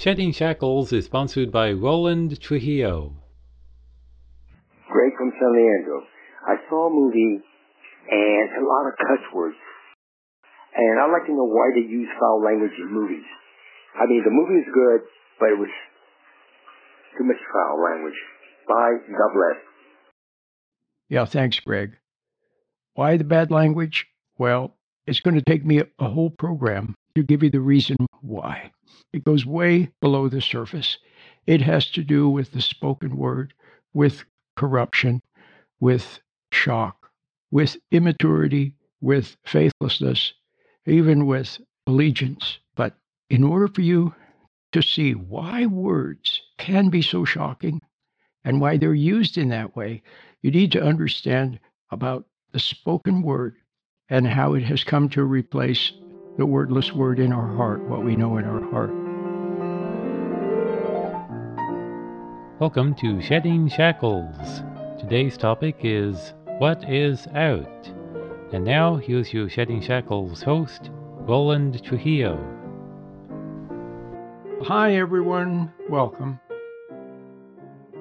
Shedding Shackles is sponsored by Roland Trujillo. Greg from San Leandro. I saw a movie and a lot of cuss words. And I'd like to know why they use foul language in movies. I mean, the movie is good, but it was too much foul language. Bye. God bless. Yeah, thanks, Greg. Why the bad language? Well, it's going to take me a, a whole program to give you the reason why. It goes way below the surface. It has to do with the spoken word, with corruption, with shock, with immaturity, with faithlessness, even with allegiance. But in order for you to see why words can be so shocking and why they're used in that way, you need to understand about the spoken word and how it has come to replace the wordless word in our heart, what we know in our heart. Welcome to Shedding Shackles. Today's topic is What is Art? And now here's your Shedding Shackles host, Roland Trujillo. Hi, everyone. Welcome.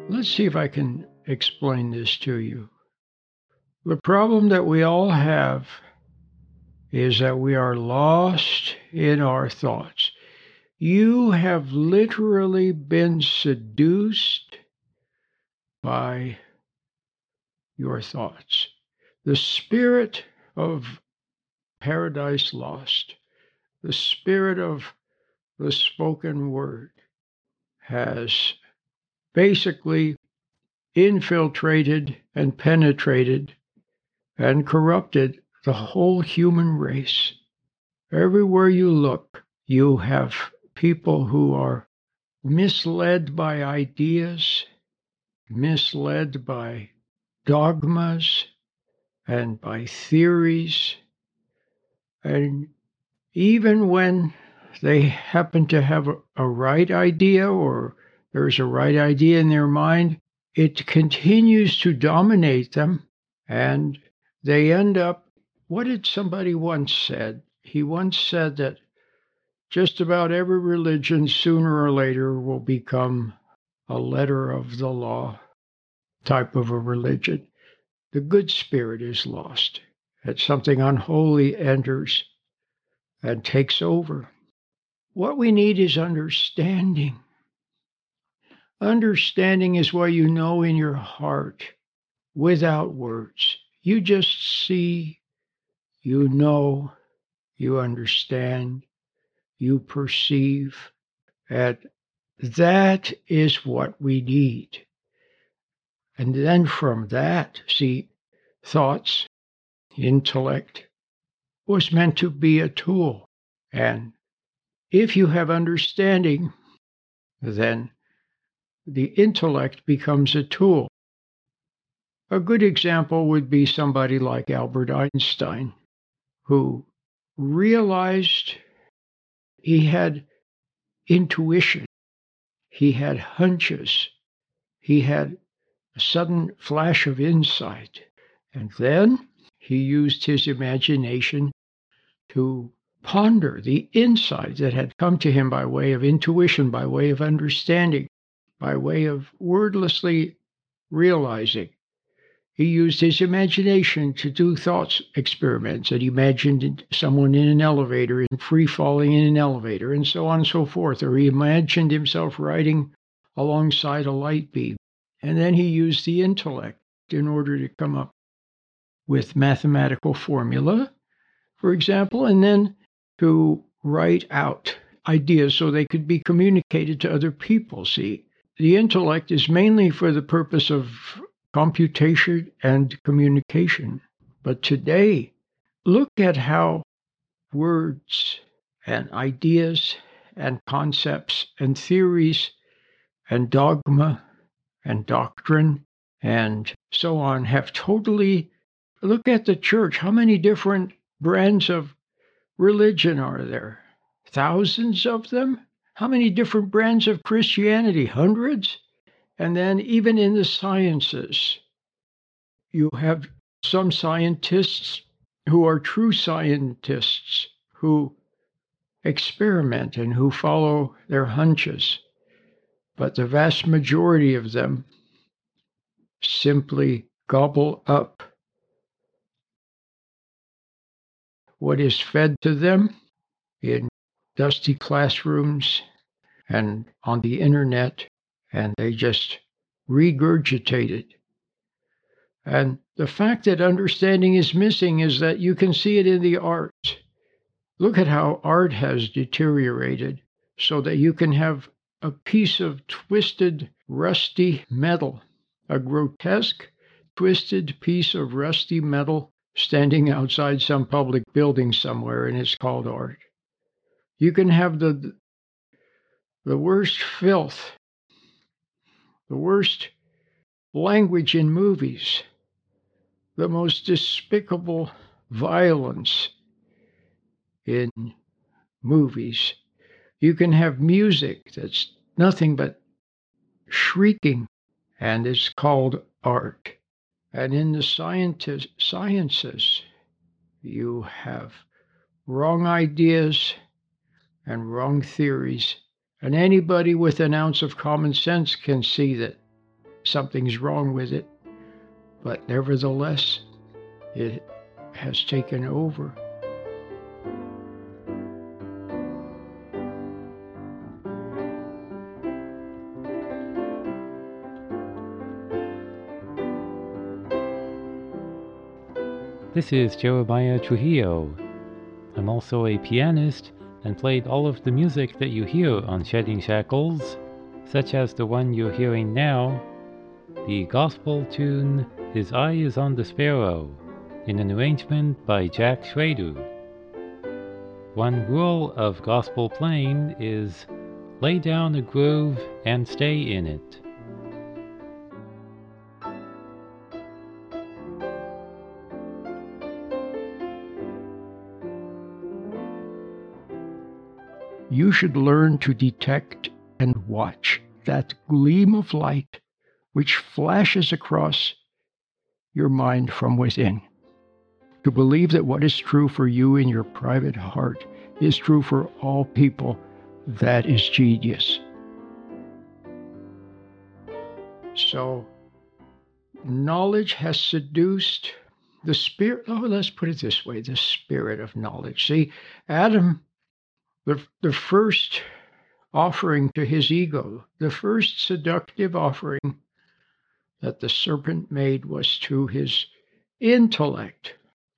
Let's see if I can explain this to you. The problem that we all have is that we are lost in our thoughts. You have literally been seduced by your thoughts. The spirit of paradise lost, the spirit of the spoken word has basically infiltrated and penetrated and corrupted the whole human race. Everywhere you look, you have people who are misled by ideas, misled by dogmas, and by theories. And even when they happen to have a, a right idea or there's a right idea in their mind, it continues to dominate them and they end up. What did somebody once said? He once said that just about every religion sooner or later will become a letter of the law type of a religion. The good spirit is lost, that something unholy enters and takes over. What we need is understanding. Understanding is what you know in your heart without words. You just see, you know, you understand, you perceive. And that is what we need. And then from that, see, thoughts, intellect was meant to be a tool. And if you have understanding, then the intellect becomes a tool. A good example would be somebody like Albert Einstein, who realized he had intuition, he had hunches, he had a sudden flash of insight, and then he used his imagination to ponder the insight that had come to him by way of intuition, by way of understanding, by way of wordlessly realizing he used his imagination to do thought experiments and imagined someone in an elevator and free falling in an elevator and so on and so forth. Or he imagined himself riding alongside a light beam. And then he used the intellect in order to come up with mathematical formula, for example, and then to write out ideas so they could be communicated to other people. See, the intellect is mainly for the purpose of computation and communication. But today, look at how words and ideas and concepts and theories and dogma and doctrine and so on have totally look at the church how many different brands of religion are there? Thousands of them? How many different brands of christianity? Hundreds and then, even in the sciences, you have some scientists who are true scientists who experiment and who follow their hunches. But the vast majority of them simply gobble up what is fed to them in dusty classrooms and on the internet, and they just regurgitate it. And the fact that understanding is missing is that you can see it in the arts. Look at how art has deteriorated so that you can have a piece of twisted, rusty metal, a grotesque, twisted piece of rusty metal standing outside some public building somewhere, and it's called art. You can have the the worst filth, the worst language in movies, the most despicable violence in movies. You can have music that's nothing but shrieking, and it's called art. And in the scientist, sciences, you have wrong ideas and wrong theories. And anybody with an ounce of common sense can see that something's wrong with it. But nevertheless, it has taken over. This is Jeremiah Trujillo. I'm also a pianist and played all of the music that you hear on Shedding Shackles, such as the one you're hearing now, the gospel tune His Eye is on the Sparrow, in an arrangement by Jack Schrader. One rule of gospel playing is lay down a groove and stay in it. You should learn to detect and watch that gleam of light which flashes across your mind from within. To believe that what is true for you in your private heart is true for all people, that is genius. So, knowledge has seduced the spirit. Oh, let's put it this way the spirit of knowledge. See, Adam the, the first offering to his ego, the first seductive offering that the serpent made was to his intellect.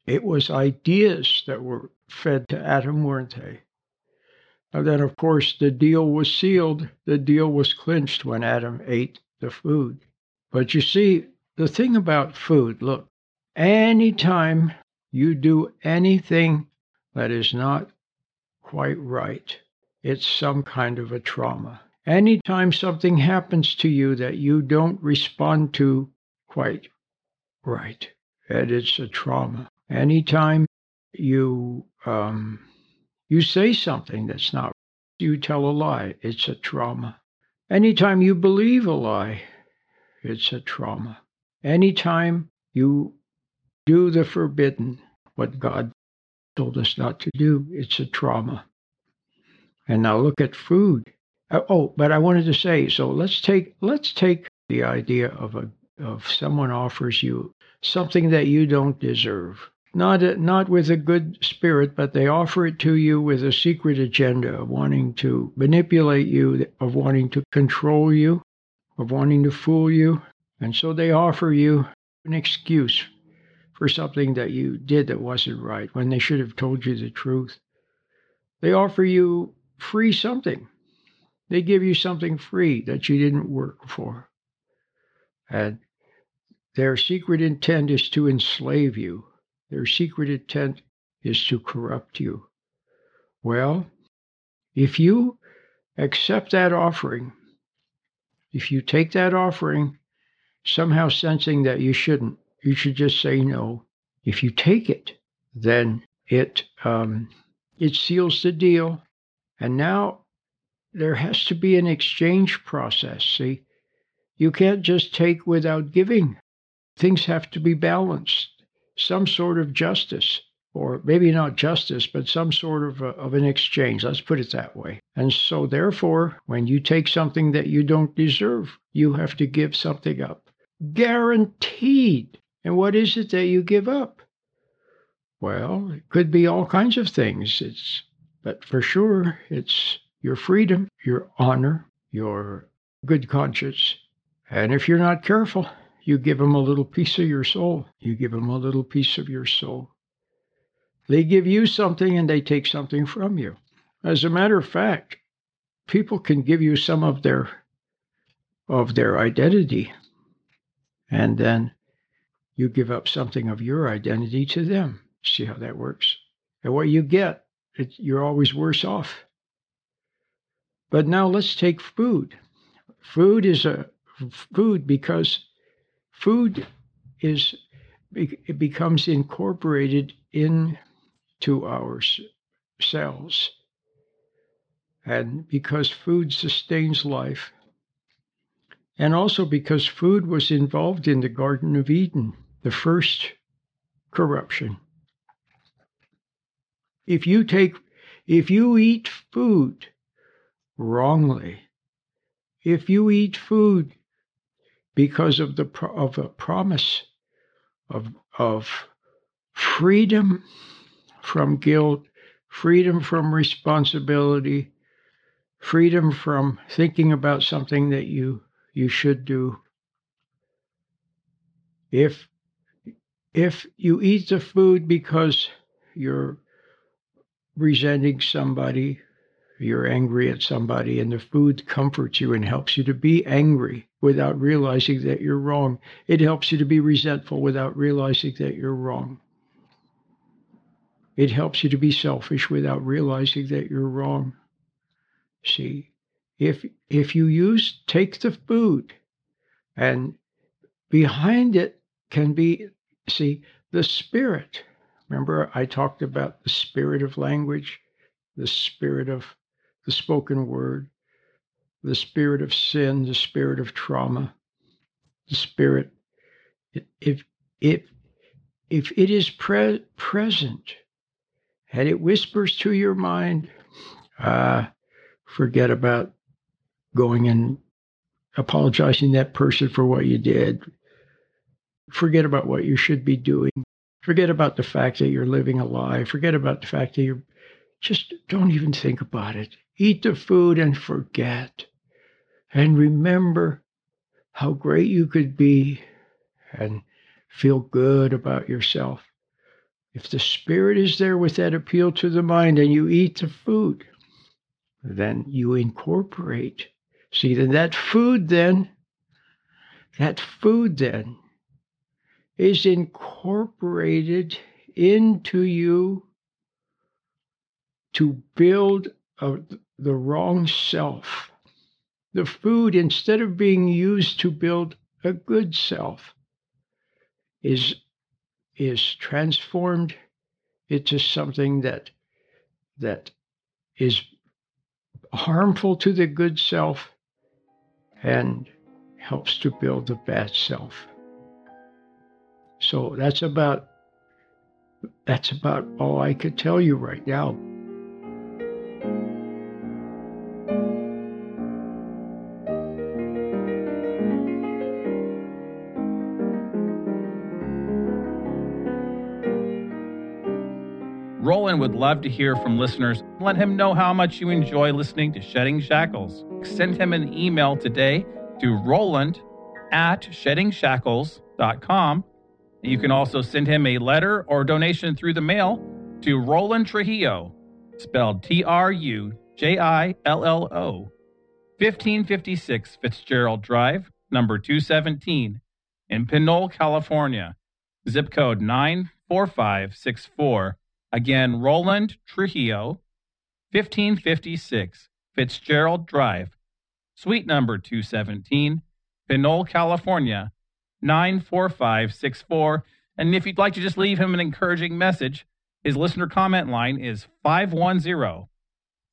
It was ideas that were fed to Adam, weren't they? And then, of course, the deal was sealed, the deal was clinched when Adam ate the food. But you see, the thing about food look, anytime you do anything that is not quite right. It's some kind of a trauma. Anytime something happens to you that you don't respond to quite right, and it's a trauma. Anytime you um, you say something that's not, you tell a lie, it's a trauma. Anytime you believe a lie, it's a trauma. Anytime you do the forbidden, what God told us not to do. It's a trauma. And now look at food. Uh, oh, but I wanted to say, so let's take let's take the idea of a of someone offers you something that you don't deserve. Not a, not with a good spirit, but they offer it to you with a secret agenda of wanting to manipulate you, of wanting to control you, of wanting to fool you. And so they offer you an excuse for something that you did that wasn't right when they should have told you the truth. They offer you free something. They give you something free that you didn't work for. And their secret intent is to enslave you. Their secret intent is to corrupt you. Well, if you accept that offering, if you take that offering, somehow sensing that you shouldn't, you should just say no. If you take it, then it um, it seals the deal, and now there has to be an exchange process. See, you can't just take without giving. Things have to be balanced, some sort of justice. or maybe not justice, but some sort of, a, of an exchange. Let's put it that way. And so, therefore, when you take something that you don't deserve, you have to give something up. Guaranteed. And what is it that you give up? Well, it could be all kinds of things. It's, but for sure, it's your freedom, your honor, your good conscience. And if you're not careful, you give them a little piece of your soul. You give them a little piece of your soul. They give you something and they take something from you. As a matter of fact, people can give you some of their of their identity and then you give up something of your identity to them. See how that works? And what you get, it, you're always worse off. But now let's take food. Food is a food because food is it becomes incorporated into our cells. And because food sustains life, and also because food was involved in the Garden of Eden, the first corruption. If you take, if you eat food wrongly, if you eat food because of the of a promise of of freedom from guilt, freedom from responsibility, freedom from thinking about something that you you should do. If if you eat the food because you're resenting somebody, you're angry at somebody, and the food comforts you and helps you to be angry without realizing that you're wrong. It helps you to be resentful without realizing that you're wrong. It helps you to be selfish without realizing that you're wrong. See, if if you use take the food and behind it can be see the spirit. Remember i talked about the spirit of language the spirit of the spoken word the spirit of sin the spirit of trauma the spirit if if if it is pre- present and it whispers to your mind uh, forget about going and apologizing that person for what you did. Forget about what you should be doing. Forget about the fact that you're living a lie. Forget about the fact that you're just don't even think about it. Eat the food and forget. And remember how great you could be and feel good about yourself. If the spirit is there with that appeal to the mind and you eat the food, then you incorporate See, then that food then, that food then is incorporated into you to build a, the wrong self. The food, instead of being used to build a good self, is, is transformed into something that, that is harmful to the good self and helps to build the bad self. So that's about that's about all I could tell you right now. Would love to hear from listeners. Let him know how much you enjoy listening to Shedding Shackles. Send him an email today to Roland at sheddingshackles.com. You can also send him a letter or donation through the mail to Roland Trujillo, spelled T R U J I L L O, 1556 Fitzgerald Drive, number 217, in Pinole, California, zip code 94564. Again, Roland Trujillo, 1556 Fitzgerald Drive, suite number 217, Pinole, California, 94564. And if you'd like to just leave him an encouraging message, his listener comment line is 510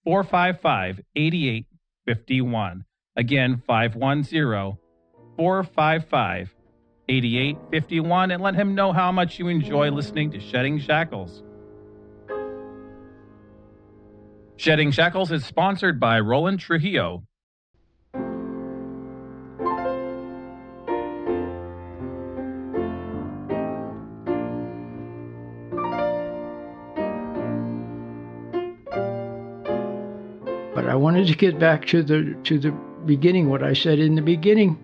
455 8851. Again, 510 455 8851. And let him know how much you enjoy listening to Shedding Shackles. Shedding Shackles is sponsored by Roland Trujillo. But I wanted to get back to the to the beginning, what I said in the beginning.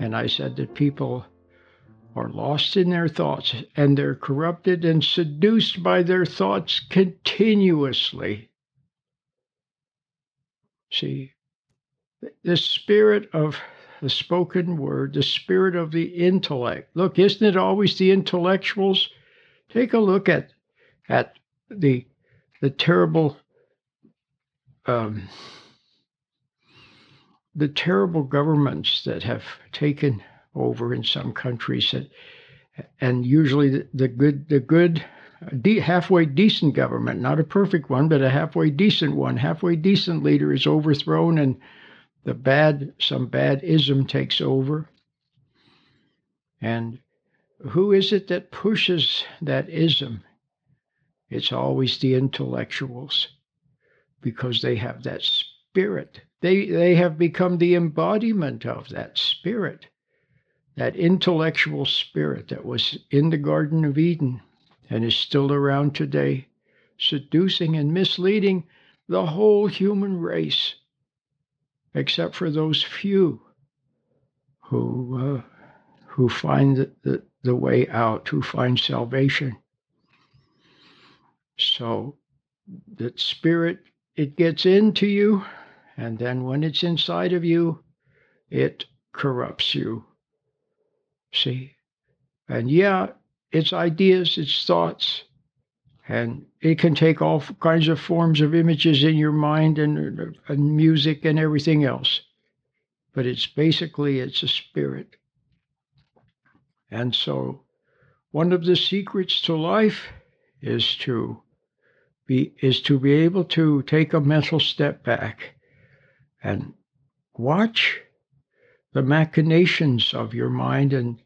And I said that people are lost in their thoughts and they're corrupted and seduced by their thoughts continuously. See, the spirit of the spoken word, the spirit of the intellect. Look, isn't it always the intellectuals? Take a look at at the the terrible um, the terrible governments that have taken over in some countries that, and usually the, the good the good de- halfway decent government not a perfect one but a halfway decent one. Halfway decent leader is overthrown and the bad some bad ism takes over. And who is it that pushes that ism? It's always the intellectuals because they have that spirit. They, they have become the embodiment of that spirit, that intellectual spirit that was in the Garden of Eden and is still around today, seducing and misleading the whole human race, except for those few who, uh, who find the, the, the way out, who find salvation. So, that spirit it gets into you, and then when it's inside of you, it corrupts you. See? And yeah, it's ideas, it's thoughts, and it can take all kinds of forms of images in your mind and, and music and everything else. But it's basically it's a spirit. And so one of the secrets to life is to be, is to be able to take a mental step back and watch the machinations of your mind and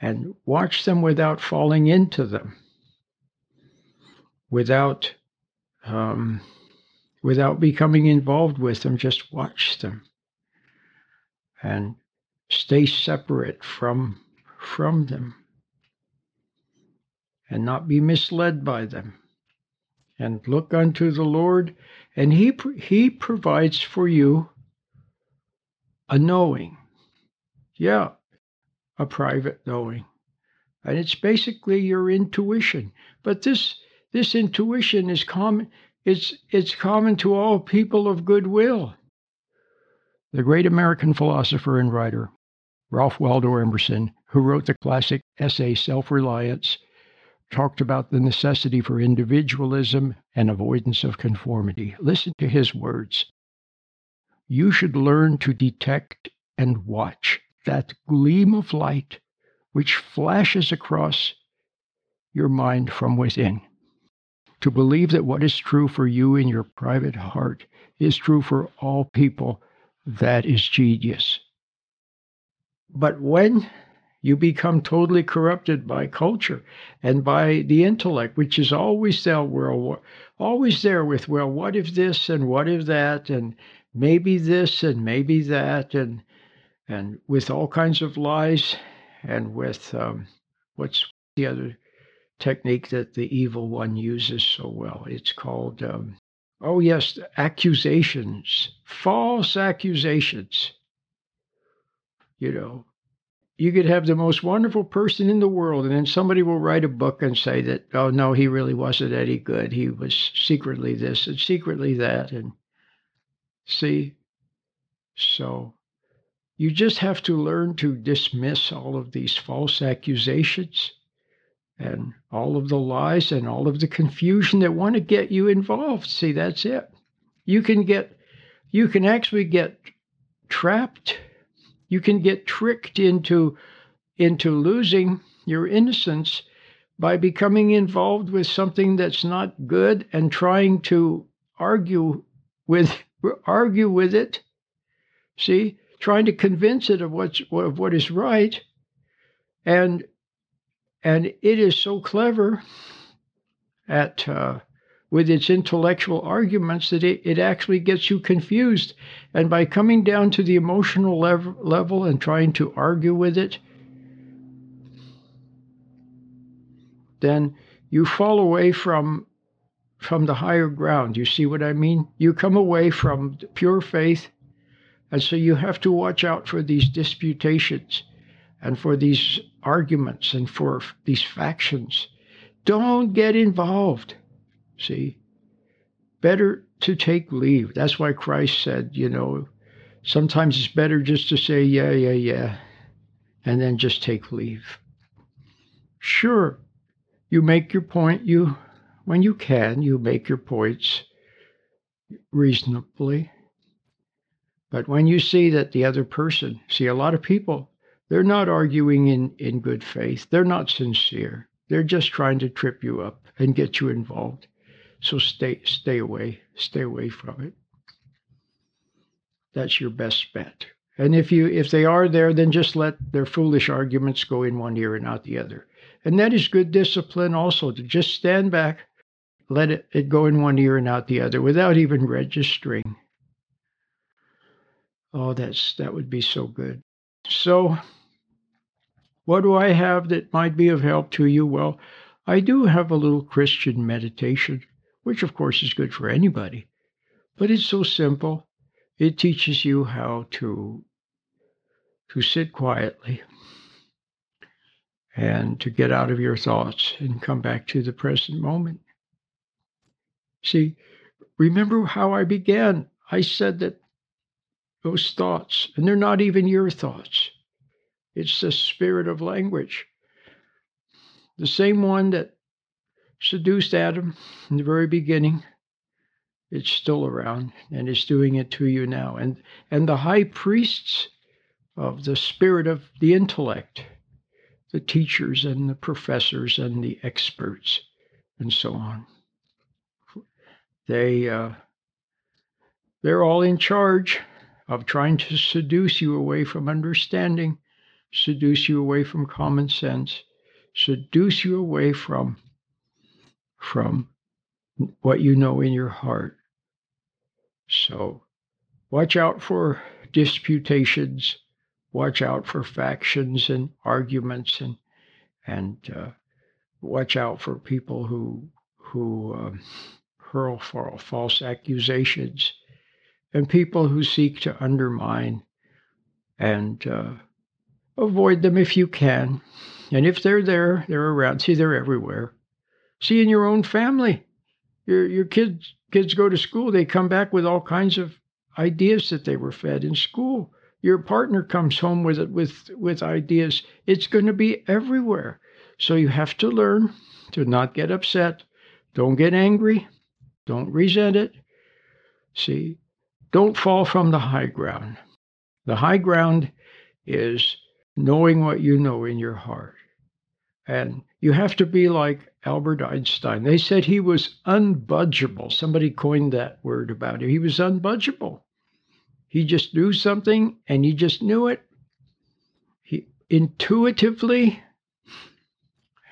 and watch them without falling into them, without um, without becoming involved with them. Just watch them and stay separate from from them and not be misled by them and look unto the Lord, and He He provides for you a knowing. Yeah, a private knowing. And it's basically your intuition. But this this intuition is common it's it's common to all people of goodwill. The great American philosopher and writer, Ralph Waldo Emerson, who wrote the classic essay Self Reliance, talked about the necessity for individualism and avoidance of conformity. Listen to his words. You should learn to detect and watch that gleam of light which flashes across your mind from within. To believe that what is true for you in your private heart is true for all people, that is genius. But when you become totally corrupted by culture and by the intellect, which is always there, always there with, well, what if this and what if that and maybe this and maybe that and and with all kinds of lies and with um, what's the other technique that the evil one uses so well? It's called um, oh yes, accusations, false accusations. You know, you could have the most wonderful person in the world, and then somebody will write a book and say that, oh, no, he really wasn't any good. He was secretly this and secretly that. And see, so you just have to learn to dismiss all of these false accusations and all of the lies and all of the confusion that want to get you involved. See, that's it. You can get, you can actually get trapped you can get tricked into into losing your innocence by becoming involved with something that's not good and trying to argue with argue with it see trying to convince it of what's of what is right and and it is so clever at uh, with its intellectual arguments that it, it actually gets you confused. And by coming down to the emotional lev- level and trying to argue with it, then you fall away from from the higher ground. You see what I mean? You come away from pure faith, and so you have to watch out for these disputations and for these arguments and for these factions. Don't get involved. See? Better to take leave. That's why Christ said, you know, sometimes it's better just to say, yeah, yeah, yeah, and then just take leave. Sure, you make your point, you when you can, you make your points reasonably. But when you see that the other person, see a lot of people, they're not arguing in, in good faith. They're not sincere. They're just trying to trip you up and get you involved. So stay stay away. Stay away from it. That's your best bet. And if you if they are there, then just let their foolish arguments go in one ear and out the other. And that is good discipline also to just stand back, let it, it go in one ear and out the other without even registering. Oh, that's that would be so good. So what do I have that might be of help to you? Well, I do have a little Christian meditation, which of course is good for anybody, but it's so simple. It teaches you how to to sit quietly and to get out of your thoughts and come back to the present moment. See, remember how I began. I said that those thoughts, and they're not even your thoughts, it's the spirit of language. The same one that seduced Adam in the very beginning, it's still around and it's doing it to you now. And and the high priests of the spirit of the intellect, the teachers and the professors and the experts, and so on. They uh, they're all in charge of trying to seduce you away from understanding, seduce you away from common sense, seduce you away from from what you know in your heart. So watch out for disputations, watch out for factions and arguments and and uh, watch out for people who who um, hurl false accusations, and people who seek to undermine and uh, avoid them if you can. And if they're there, they're around. See, they're everywhere. See, in your own family, your your kids kids go to school. They come back with all kinds of ideas that they were fed in school. Your partner comes home with it with with ideas. It's going to be everywhere. So you have to learn to not get upset. Don't get angry. Don't resent it. See, don't fall from the high ground. The high ground is knowing what you know in your heart. And you have to be like Albert Einstein. They said he was unbudgeable. Somebody coined that word about him. He was unbudgeable. He just knew something and he just knew it he, intuitively.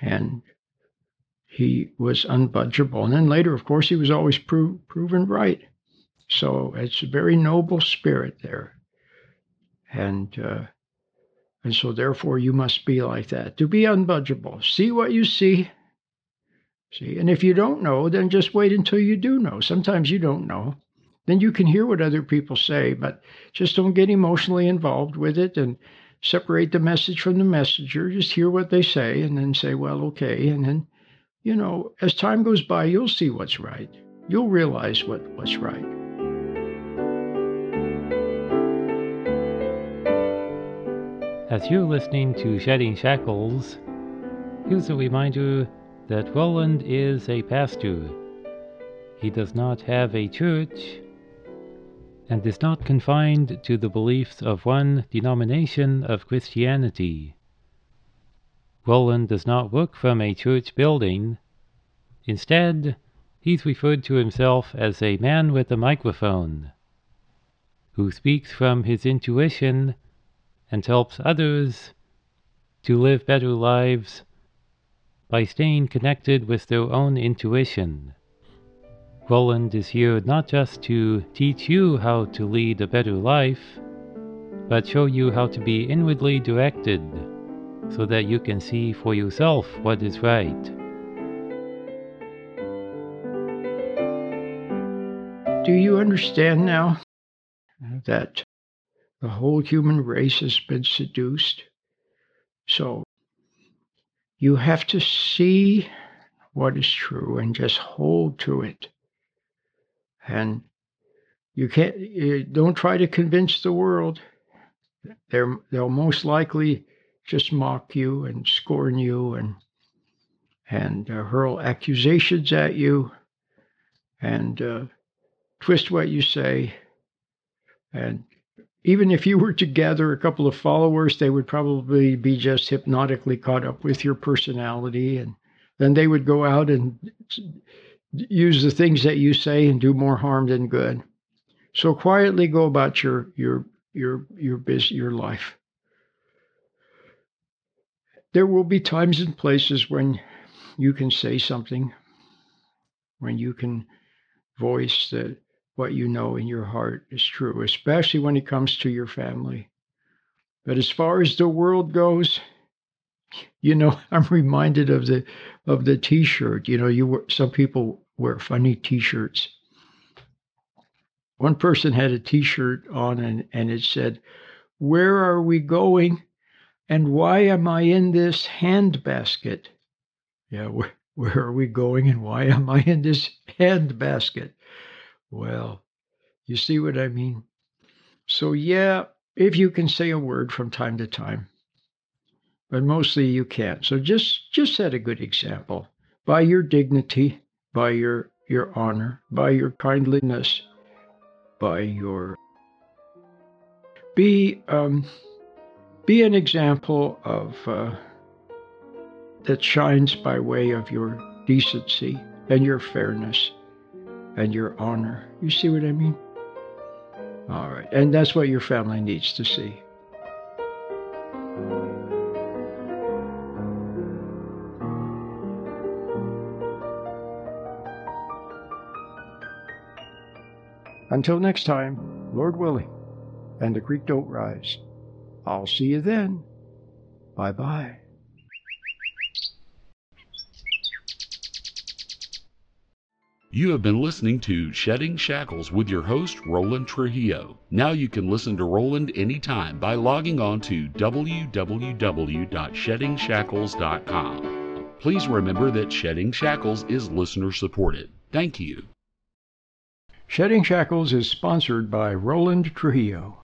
And he was unbudgeable. And then later, of course, he was always pro- proven right. So it's a very noble spirit there. And, uh, and so therefore you must be like that. To be unbudgeable. See what you see. See, and if you don't know, then just wait until you do know. Sometimes you don't know. Then you can hear what other people say, but just don't get emotionally involved with it and separate the message from the messenger. Just hear what they say and then say, well, okay. And then you know, as time goes by, you'll see what's right. You'll realize what, what's right. As you're listening to Shedding Shackles, here's a reminder that Roland is a pastor. He does not have a church and is not confined to the beliefs of one denomination of Christianity. Roland does not work from a church building. Instead, he's referred to himself as a man with a microphone who speaks from his intuition and helps others to live better lives by staying connected with their own intuition. Roland is here not just to teach you how to lead a better life, but show you how to be inwardly directed so that you can see for yourself what is right. Do you understand now that the whole human race has been seduced? So you have to see what is true and just hold to it. And you can't, you don't try to convince the world. They're, they'll most likely just mock you and scorn you and and uh, hurl accusations at you and uh, twist what you say. And even if you were to gather a couple of followers, they would probably be just hypnotically caught up with your personality. And then they would go out and use the things that you say and do more harm than good. So quietly go about your your your your biz, your life. There will be times and places when you can say something, when you can voice that what you know in your heart is true, especially when it comes to your family. But as far as the world goes, you know, I'm reminded of the of the T-shirt. You know, you some people wear funny T-shirts. One person had a T-shirt on, and and it said, "Where are we going, and why am I in this handbasket?" Yeah, where where are we going, and why am I in this handbasket? Well, you see what I mean? So, yeah, if you can say a word from time to time, but mostly you can't. So just just set a good example by your dignity, by your your honor, by your kindliness, by your be um, be an example of uh, that shines by way of your decency and your fairness and your honor. You see what I mean? All right. And that's what your family needs to see. Until next time, Lord willing, and the creek don't rise. I'll see you then. Bye bye. You have been listening to Shedding Shackles with your host, Roland Trujillo. Now you can listen to Roland anytime by logging on to www.sheddingshackles.com. Please remember that Shedding Shackles is listener supported. Thank you. Shedding Shackles is sponsored by Roland Trujillo.